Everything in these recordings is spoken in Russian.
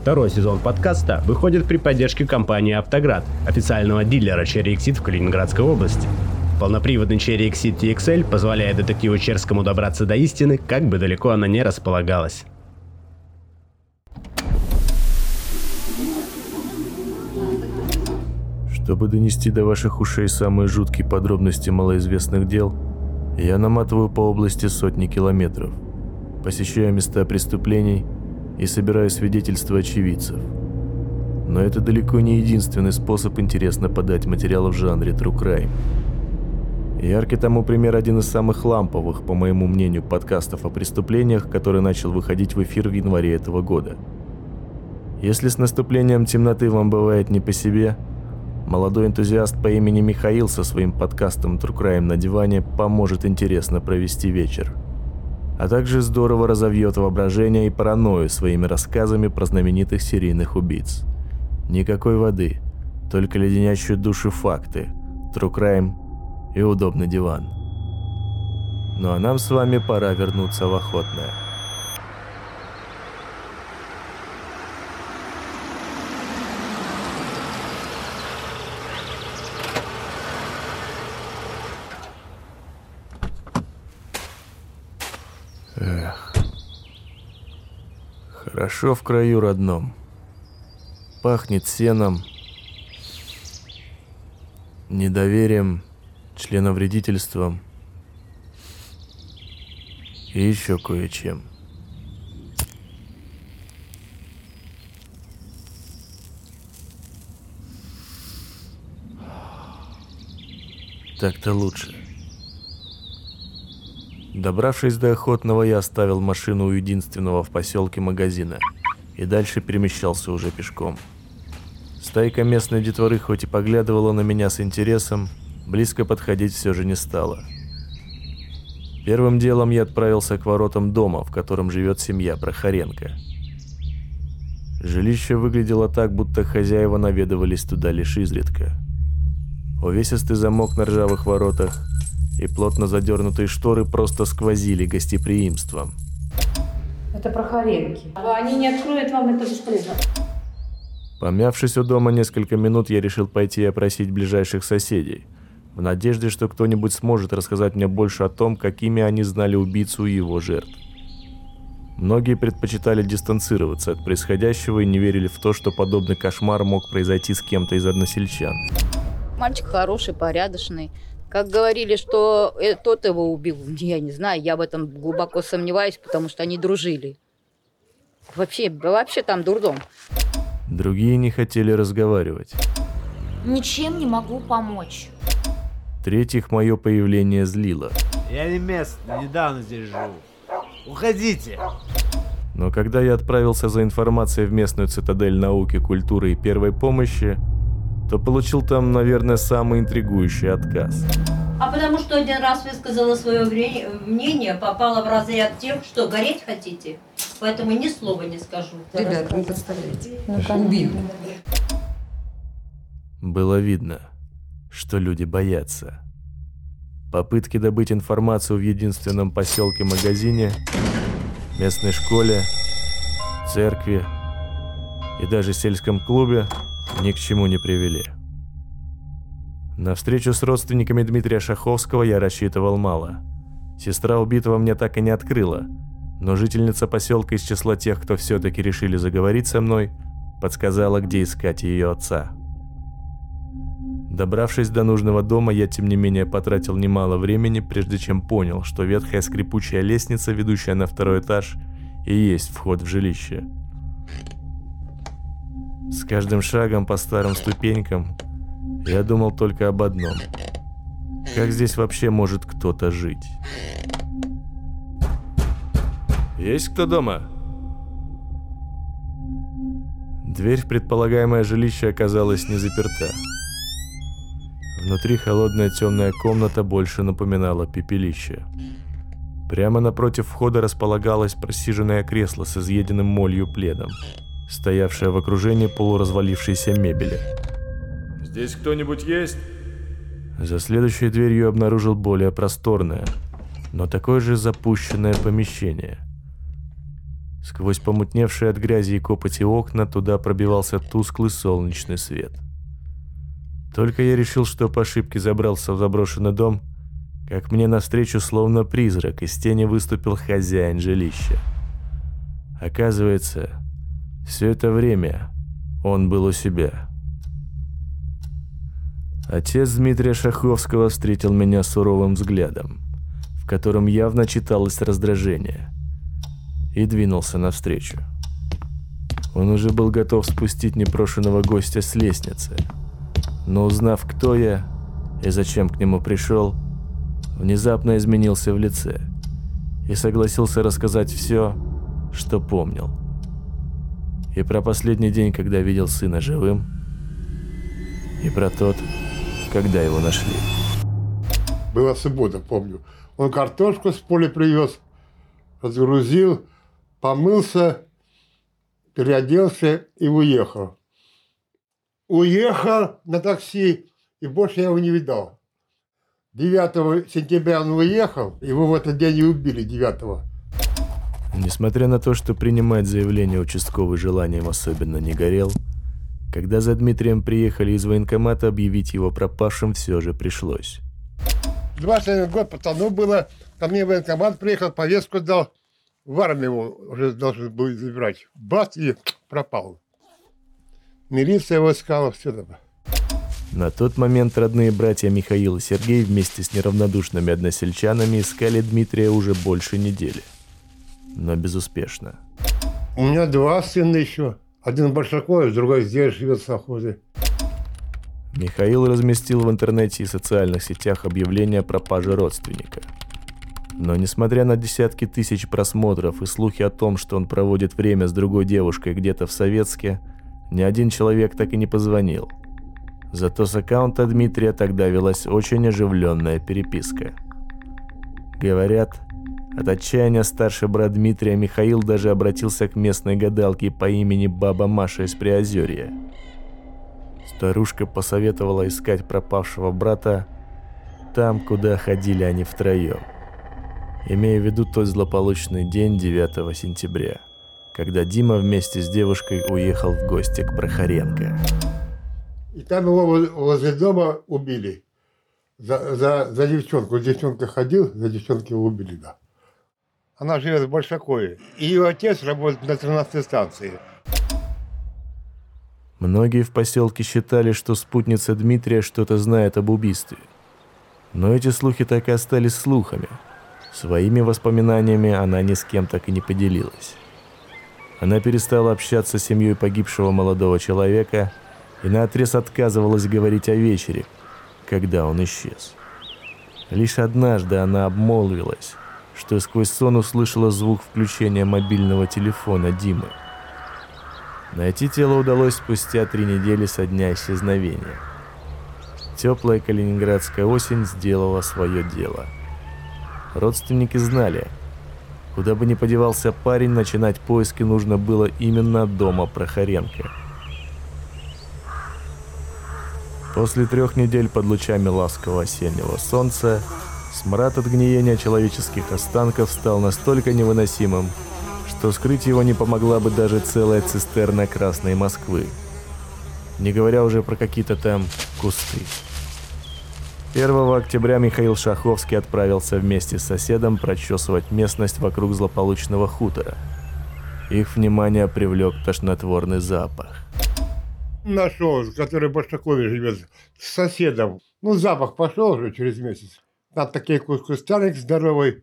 Второй сезон подкаста выходит при поддержке компании «Автоград», официального дилера Cherry Exit в Калининградской области. Полноприводный Cherry Exit TXL позволяет детективу Черскому добраться до истины, как бы далеко она не располагалась. Чтобы донести до ваших ушей самые жуткие подробности малоизвестных дел, я наматываю по области сотни километров, посещаю места преступлений – и собираю свидетельства очевидцев. Но это далеко не единственный способ интересно подать материал в жанре True Crime. Яркий тому пример один из самых ламповых, по моему мнению, подкастов о преступлениях, который начал выходить в эфир в январе этого года. Если с наступлением темноты вам бывает не по себе, молодой энтузиаст по имени Михаил со своим подкастом True Crime на диване поможет интересно провести вечер а также здорово разовьет воображение и паранойю своими рассказами про знаменитых серийных убийц. Никакой воды, только леденящие души факты, true crime и удобный диван. Ну а нам с вами пора вернуться в охотное. Хорошо в краю родном. Пахнет сеном, недоверием, членовредительством и еще кое-чем. Так-то лучше. Добравшись до Охотного, я оставил машину у единственного в поселке магазина и дальше перемещался уже пешком. Стайка местной детворы хоть и поглядывала на меня с интересом, близко подходить все же не стала. Первым делом я отправился к воротам дома, в котором живет семья Прохоренко. Жилище выглядело так, будто хозяева наведывались туда лишь изредка. Увесистый замок на ржавых воротах, и плотно задернутые шторы просто сквозили гостеприимством. Это Прохоренки. Они не откроют вам, это бесполезно. Помявшись у дома несколько минут, я решил пойти опросить ближайших соседей, в надежде, что кто-нибудь сможет рассказать мне больше о том, какими они знали убийцу и его жертв. Многие предпочитали дистанцироваться от происходящего и не верили в то, что подобный кошмар мог произойти с кем-то из односельчан. Мальчик хороший, порядочный. Как говорили, что э, тот его убил, я не знаю, я в этом глубоко сомневаюсь, потому что они дружили. Вообще, вообще там дурдом. Другие не хотели разговаривать. Ничем не могу помочь. Третьих мое появление злило. Я не местный, недавно здесь живу. Уходите. Но когда я отправился за информацией в местную цитадель науки, культуры и первой помощи, то получил там, наверное, самый интригующий отказ. А потому что один раз высказала свое мнение, попала в разряд тех, что гореть хотите. Поэтому ни слова не скажу. Ребят, вы представляете? Убил. Было видно, что люди боятся. Попытки добыть информацию в единственном поселке-магазине, местной школе, церкви и даже сельском клубе – ни к чему не привели. На встречу с родственниками Дмитрия Шаховского я рассчитывал мало. Сестра убитого мне так и не открыла, но жительница поселка из числа тех, кто все-таки решили заговорить со мной, подсказала, где искать ее отца. Добравшись до нужного дома, я тем не менее потратил немало времени, прежде чем понял, что ветхая скрипучая лестница, ведущая на второй этаж, и есть вход в жилище – с каждым шагом по старым ступенькам я думал только об одном. Как здесь вообще может кто-то жить? «Есть кто дома?» Дверь в предполагаемое жилище оказалась не заперта. Внутри холодная темная комната больше напоминала пепелище. Прямо напротив входа располагалось просиженное кресло с изъеденным молью пледом стоявшая в окружении полуразвалившейся мебели. «Здесь кто-нибудь есть?» За следующей дверью обнаружил более просторное, но такое же запущенное помещение. Сквозь помутневшие от грязи и копоти окна туда пробивался тусклый солнечный свет. Только я решил, что по ошибке забрался в заброшенный дом, как мне навстречу словно призрак из тени выступил хозяин жилища. Оказывается, все это время он был у себя. Отец Дмитрия Шаховского встретил меня суровым взглядом, в котором явно читалось раздражение, и двинулся навстречу. Он уже был готов спустить непрошенного гостя с лестницы, но узнав, кто я и зачем к нему пришел, внезапно изменился в лице и согласился рассказать все, что помнил. И про последний день, когда видел сына живым, и про тот, когда его нашли. Была суббота, помню. Он картошку с поля привез, разгрузил, помылся, переоделся и уехал. Уехал на такси, и больше я его не видал. 9 сентября он уехал, его в этот день и убили 9 Несмотря на то, что принимать заявление участковый желанием особенно не горел, когда за Дмитрием приехали из военкомата, объявить его пропавшим все же пришлось. 21 год пацану было, ко мне военкомат приехал, повестку дал, в армию его уже должен был забирать. Бац, и пропал. Милиция его искала, все это. На тот момент родные братья Михаил и Сергей вместе с неравнодушными односельчанами искали Дмитрия уже больше недели. Но безуспешно. У меня два сына еще. Один в Большакове, другой здесь живет в совхозе. Михаил разместил в интернете и социальных сетях объявление о пропаже родственника. Но несмотря на десятки тысяч просмотров и слухи о том, что он проводит время с другой девушкой где-то в Советске, ни один человек так и не позвонил. Зато с аккаунта Дмитрия тогда велась очень оживленная переписка. Говорят, от отчаяния старший брат Дмитрия Михаил даже обратился к местной гадалке по имени Баба Маша из Приозерья. Старушка посоветовала искать пропавшего брата там, куда ходили они втроем, имея в виду тот злополучный день 9 сентября, когда Дима вместе с девушкой уехал в гости к Прохоренко. И там его возле дома убили. За, за, за девчонку. Девчонка ходил, за девчонки его убили, да. Она живет в Большакове. И ее отец работает на 13 станции. Многие в поселке считали, что спутница Дмитрия что-то знает об убийстве. Но эти слухи так и остались слухами. Своими воспоминаниями она ни с кем так и не поделилась. Она перестала общаться с семьей погибшего молодого человека и наотрез отказывалась говорить о вечере, когда он исчез. Лишь однажды она обмолвилась, что сквозь сон услышала звук включения мобильного телефона Димы. Найти тело удалось спустя три недели со дня исчезновения. Теплая калининградская осень сделала свое дело. Родственники знали, куда бы ни подевался парень, начинать поиски нужно было именно дома Прохоренко. После трех недель под лучами ласкового осеннего солнца смрад от гниения человеческих останков стал настолько невыносимым, что скрыть его не помогла бы даже целая цистерна Красной Москвы. Не говоря уже про какие-то там кусты. 1 октября Михаил Шаховский отправился вместе с соседом прочесывать местность вокруг злополучного хутора. Их внимание привлек тошнотворный запах. Нашел, который в Большакове живет, с соседом. Ну, запах пошел уже через месяц. Там такие кустарник здоровый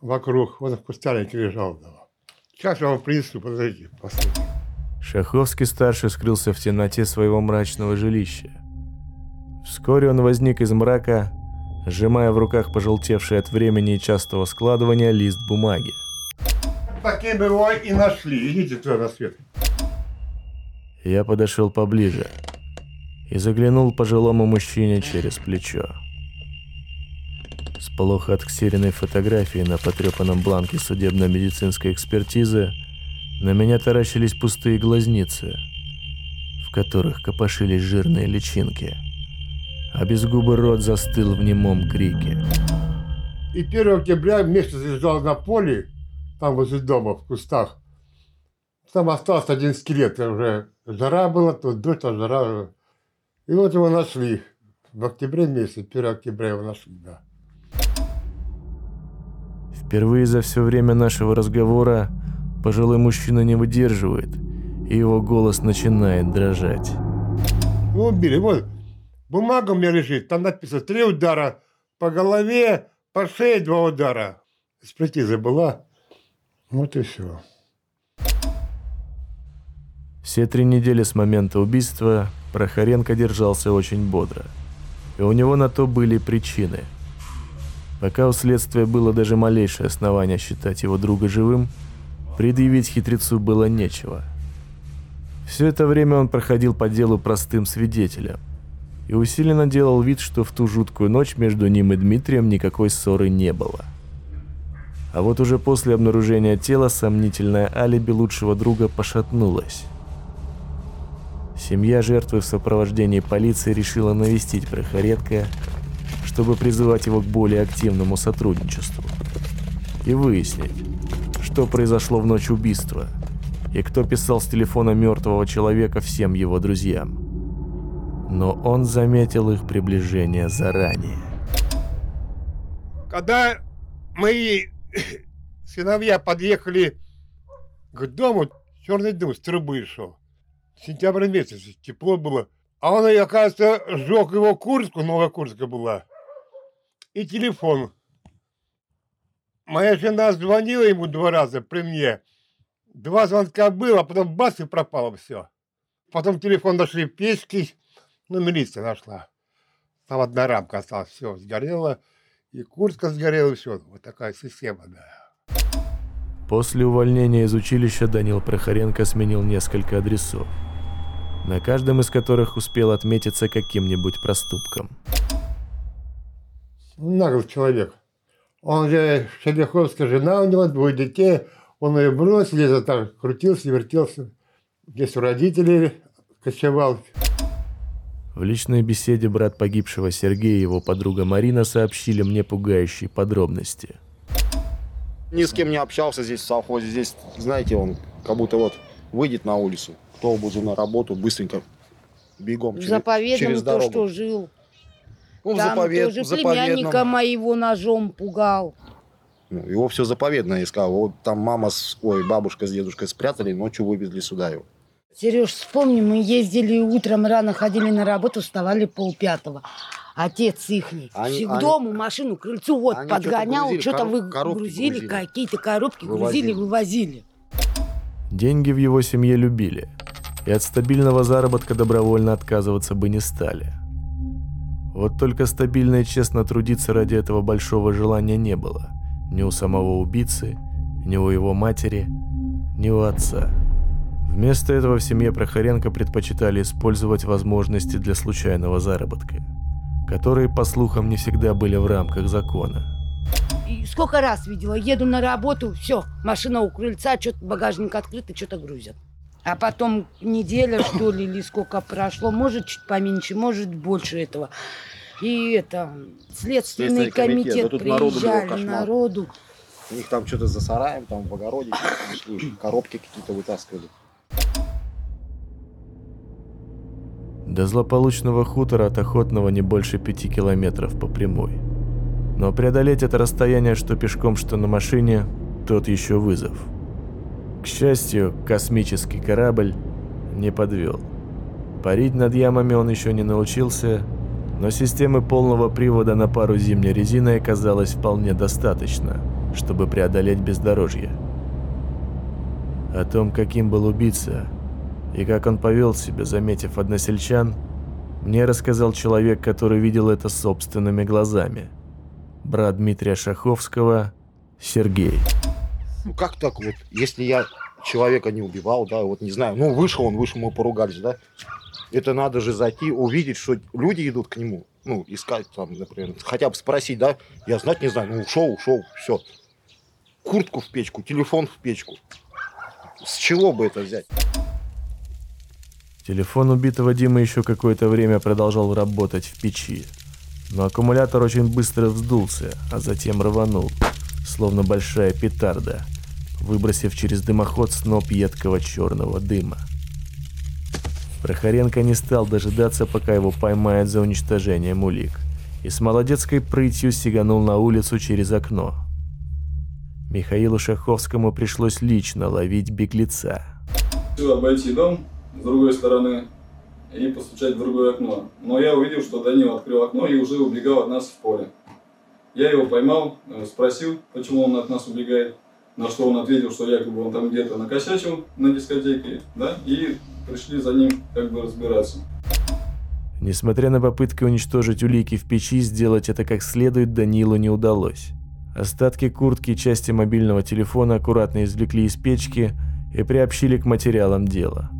вокруг. Вот в кустарнике лежал. Сейчас я вам принесу, подождите, посмотрите. Шаховский-старший скрылся в темноте своего мрачного жилища. Вскоре он возник из мрака, сжимая в руках пожелтевший от времени и частого складывания лист бумаги. Такие бы его и нашли. Идите туда на свет. Я подошел поближе и заглянул пожилому мужчине через плечо. Плохо отксеренной фотографией на потрепанном бланке судебно-медицинской экспертизы на меня таращились пустые глазницы, в которых копошились жирные личинки, а безгубый рот застыл в немом крике. И 1 октября месяц лежал на поле, там возле дома, в кустах. Там остался один скелет, уже жара была, тут дождь, а жара. И вот его нашли. В октябре месяце, 1 октября его нашли, да. Впервые за все время нашего разговора пожилой мужчина не выдерживает, и его голос начинает дрожать. Ну, убили. Вот, бумага у меня лежит, там написано три удара по голове, по шее два удара. Экспертиза была. Вот и все. Все три недели с момента убийства Прохоренко держался очень бодро. И у него на то были причины. Пока у следствия было даже малейшее основание считать его друга живым, предъявить хитрецу было нечего. Все это время он проходил по делу простым свидетелем и усиленно делал вид, что в ту жуткую ночь между ним и Дмитрием никакой ссоры не было. А вот уже после обнаружения тела сомнительное алиби лучшего друга пошатнулось. Семья жертвы в сопровождении полиции решила навестить Прохоредка, чтобы призывать его к более активному сотрудничеству. И выяснить, что произошло в ночь убийства, и кто писал с телефона мертвого человека всем его друзьям. Но он заметил их приближение заранее. Когда мои сыновья подъехали к дому, черный дым с трубы шел. Сентябрь месяц, тепло было. А он, оказывается, сжег его куртку, новая куртка была, и телефон. Моя жена звонила ему два раза при мне. Два звонка было, а потом бац и пропало все. Потом телефон нашли в печке, ну, милиция нашла. Там одна рамка осталась, все, сгорело. И куртка сгорела, и все. Вот такая система, да. После увольнения из училища Данил Прохоренко сменил несколько адресов, на каждом из которых успел отметиться каким-нибудь проступком. Наглый человек. Он же Шелиховская жена у него, двое детей. Он ее бросил, где-то так крутился, вертелся. Здесь у родителей кочевал. В личной беседе брат погибшего Сергей и его подруга Марина сообщили мне пугающие подробности. Ни с кем не общался здесь в совхозе. Здесь, знаете, он как будто вот выйдет на улицу, кто обузу на работу, быстренько, бегом через, через то, дорогу. что жил. Ну, в Там заповед- тоже заповедном. племянника моего ножом пугал. Ну, его все заповедно искал. Вот там мама, с, ой, бабушка с дедушкой спрятали, ночью вывезли сюда его. Сереж, вспомни, мы ездили утром рано, ходили на работу, вставали полпятого. Отец ихний Они- к они- дому, машину, крыльцу вот Они что-то подгонял, грузили, что-то короб- коробки выгрузили, грузили. какие-то коробки Вывозили. грузили, вывозили. Деньги в его семье любили, и от стабильного заработка добровольно отказываться бы не стали. Вот только стабильно и честно трудиться ради этого большого желания не было. Ни у самого убийцы, ни у его матери, ни у отца. Вместо этого в семье Прохоренко предпочитали использовать возможности для случайного заработка, которые, по слухам, не всегда были в рамках закона. И сколько раз видела, еду на работу, все, машина у крыльца, что-то багажник открыт и что-то грузят. А потом неделя, что ли, или сколько прошло, может, чуть поменьше, может, больше этого. И это, следственный Следственный комитет, комитет, да народу приезжали, народу. У них там что-то за сараем, там в огороде, коробки какие-то вытаскивали. До злополучного хутора от Охотного не больше пяти километров по прямой. Но преодолеть это расстояние, что пешком, что на машине, тот еще вызов. К счастью, космический корабль не подвел. Парить над ямами он еще не научился, но системы полного привода на пару зимней резины оказалось вполне достаточно, чтобы преодолеть бездорожье. О том, каким был убийца, и как он повел себя, заметив односельчан, мне рассказал человек, который видел это собственными глазами. Брат Дмитрия Шаховского, Сергей. Ну как так вот, если я человека не убивал, да, вот не знаю, ну вышел он, вышел, мы поругались, да, это надо же зайти, увидеть, что люди идут к нему, ну, искать там, например, хотя бы спросить, да, я знать не знаю, ну ушел, ушел, все. Куртку в печку, телефон в печку. С чего бы это взять? Телефон убитого Димы еще какое-то время продолжал работать в печи. Но аккумулятор очень быстро вздулся, а затем рванул, словно большая петарда, выбросив через дымоход сноп едкого черного дыма. Прохоренко не стал дожидаться, пока его поймают за уничтожением улик, и с молодецкой прытью сиганул на улицу через окно. Михаилу Шаховскому пришлось лично ловить беглеца. Решил обойти дом с другой стороны и постучать в другое окно. Но я увидел, что Данил открыл окно и уже убегал от нас в поле. Я его поймал, э, спросил, почему он от нас убегает, на что он ответил, что якобы он там где-то накосячил на дискотеке, да, и пришли за ним как бы разбираться. Несмотря на попытки уничтожить улики в печи, сделать это как следует Данилу не удалось. Остатки куртки и части мобильного телефона аккуратно извлекли из печки и приобщили к материалам дела.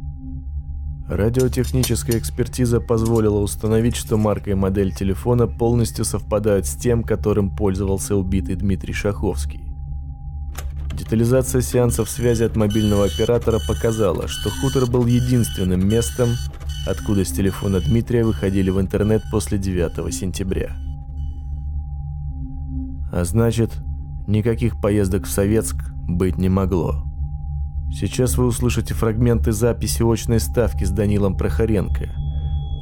Радиотехническая экспертиза позволила установить, что марка и модель телефона полностью совпадают с тем, которым пользовался убитый Дмитрий Шаховский. Детализация сеансов связи от мобильного оператора показала, что хутор был единственным местом, откуда с телефона Дмитрия выходили в интернет после 9 сентября. А значит, никаких поездок в Советск быть не могло. Сейчас вы услышите фрагменты записи очной ставки с Данилом Прохоренко,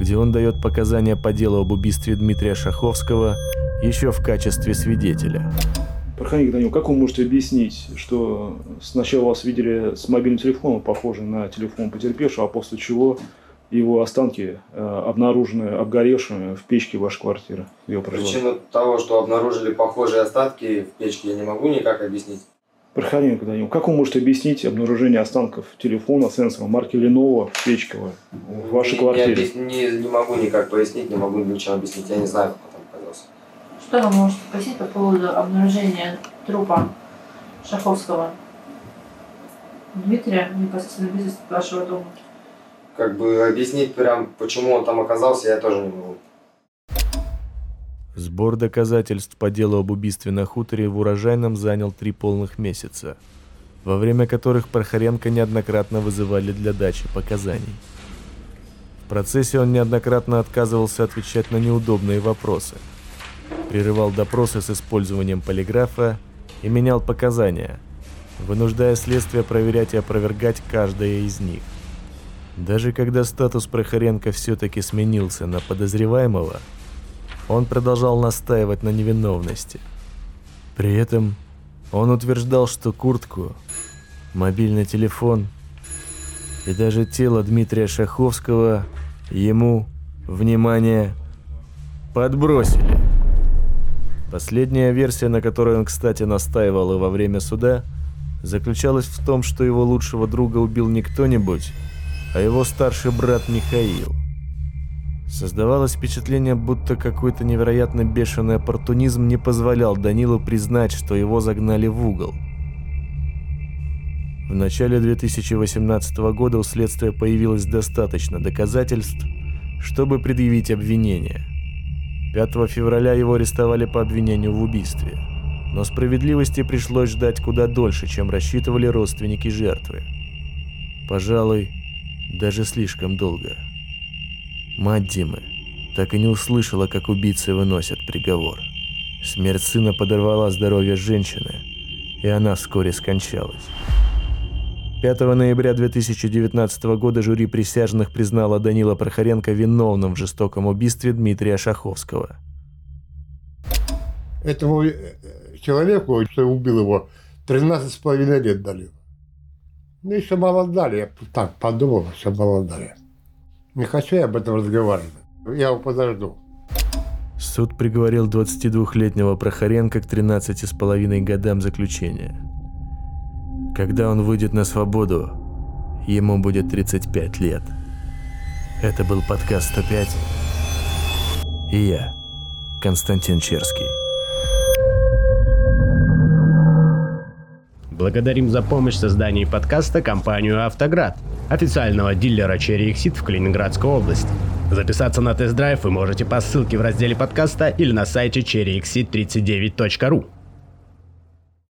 где он дает показания по делу об убийстве Дмитрия Шаховского еще в качестве свидетеля. Прохоренко Данил, как вы можете объяснить, что сначала вас видели с мобильным телефоном, похожим на телефон потерпевшего, а после чего его останки э, обнаружены обгоревшими в печке вашей квартиры? Причину того, что обнаружили похожие остатки в печке, я не могу никак объяснить. Прохоренко Данил, как вы можете объяснить обнаружение останков телефона сенсора марки Lenovo в печке в вашей не, квартире? Не, не, не могу никак пояснить, не могу ничего объяснить, я не знаю, как он там оказался. Что вы можете спросить по поводу обнаружения трупа Шаховского? Дмитрия, непосредственно близости от вашего дома. Как бы объяснить прям, почему он там оказался, я тоже не могу. Сбор доказательств по делу об убийстве на хуторе в урожайном занял три полных месяца, во время которых Прохоренко неоднократно вызывали для дачи показаний. В процессе он неоднократно отказывался отвечать на неудобные вопросы, прерывал допросы с использованием полиграфа и менял показания, вынуждая следствие проверять и опровергать каждое из них. Даже когда статус Прохоренко все-таки сменился на подозреваемого – он продолжал настаивать на невиновности. При этом он утверждал, что куртку, мобильный телефон и даже тело Дмитрия Шаховского ему, внимание, подбросили. Последняя версия, на которой он, кстати, настаивал и во время суда, заключалась в том, что его лучшего друга убил не кто-нибудь, а его старший брат Михаил. Создавалось впечатление, будто какой-то невероятно бешеный оппортунизм не позволял Данилу признать, что его загнали в угол. В начале 2018 года у следствия появилось достаточно доказательств, чтобы предъявить обвинение. 5 февраля его арестовали по обвинению в убийстве. Но справедливости пришлось ждать куда дольше, чем рассчитывали родственники жертвы. Пожалуй, даже слишком долго. Мать Димы так и не услышала, как убийцы выносят приговор. Смерть сына подорвала здоровье женщины, и она вскоре скончалась. 5 ноября 2019 года жюри присяжных признало Данила Прохоренко виновным в жестоком убийстве Дмитрия Шаховского. Этому э, человеку, что убил его, 13 с половиной лет дали. Ну, еще мало дали, я так подумал, что мало дали. Не хочу я об этом разговаривать. Я его подожду. Суд приговорил 22-летнего Прохоренко к 13 с половиной годам заключения. Когда он выйдет на свободу, ему будет 35 лет. Это был подкаст 105. И я, Константин Черский. Благодарим за помощь в создании подкаста компанию «Автоград», официального дилера Cherry Exit в Калининградской области. Записаться на тест-драйв вы можете по ссылке в разделе подкаста или на сайте cherryexit39.ru.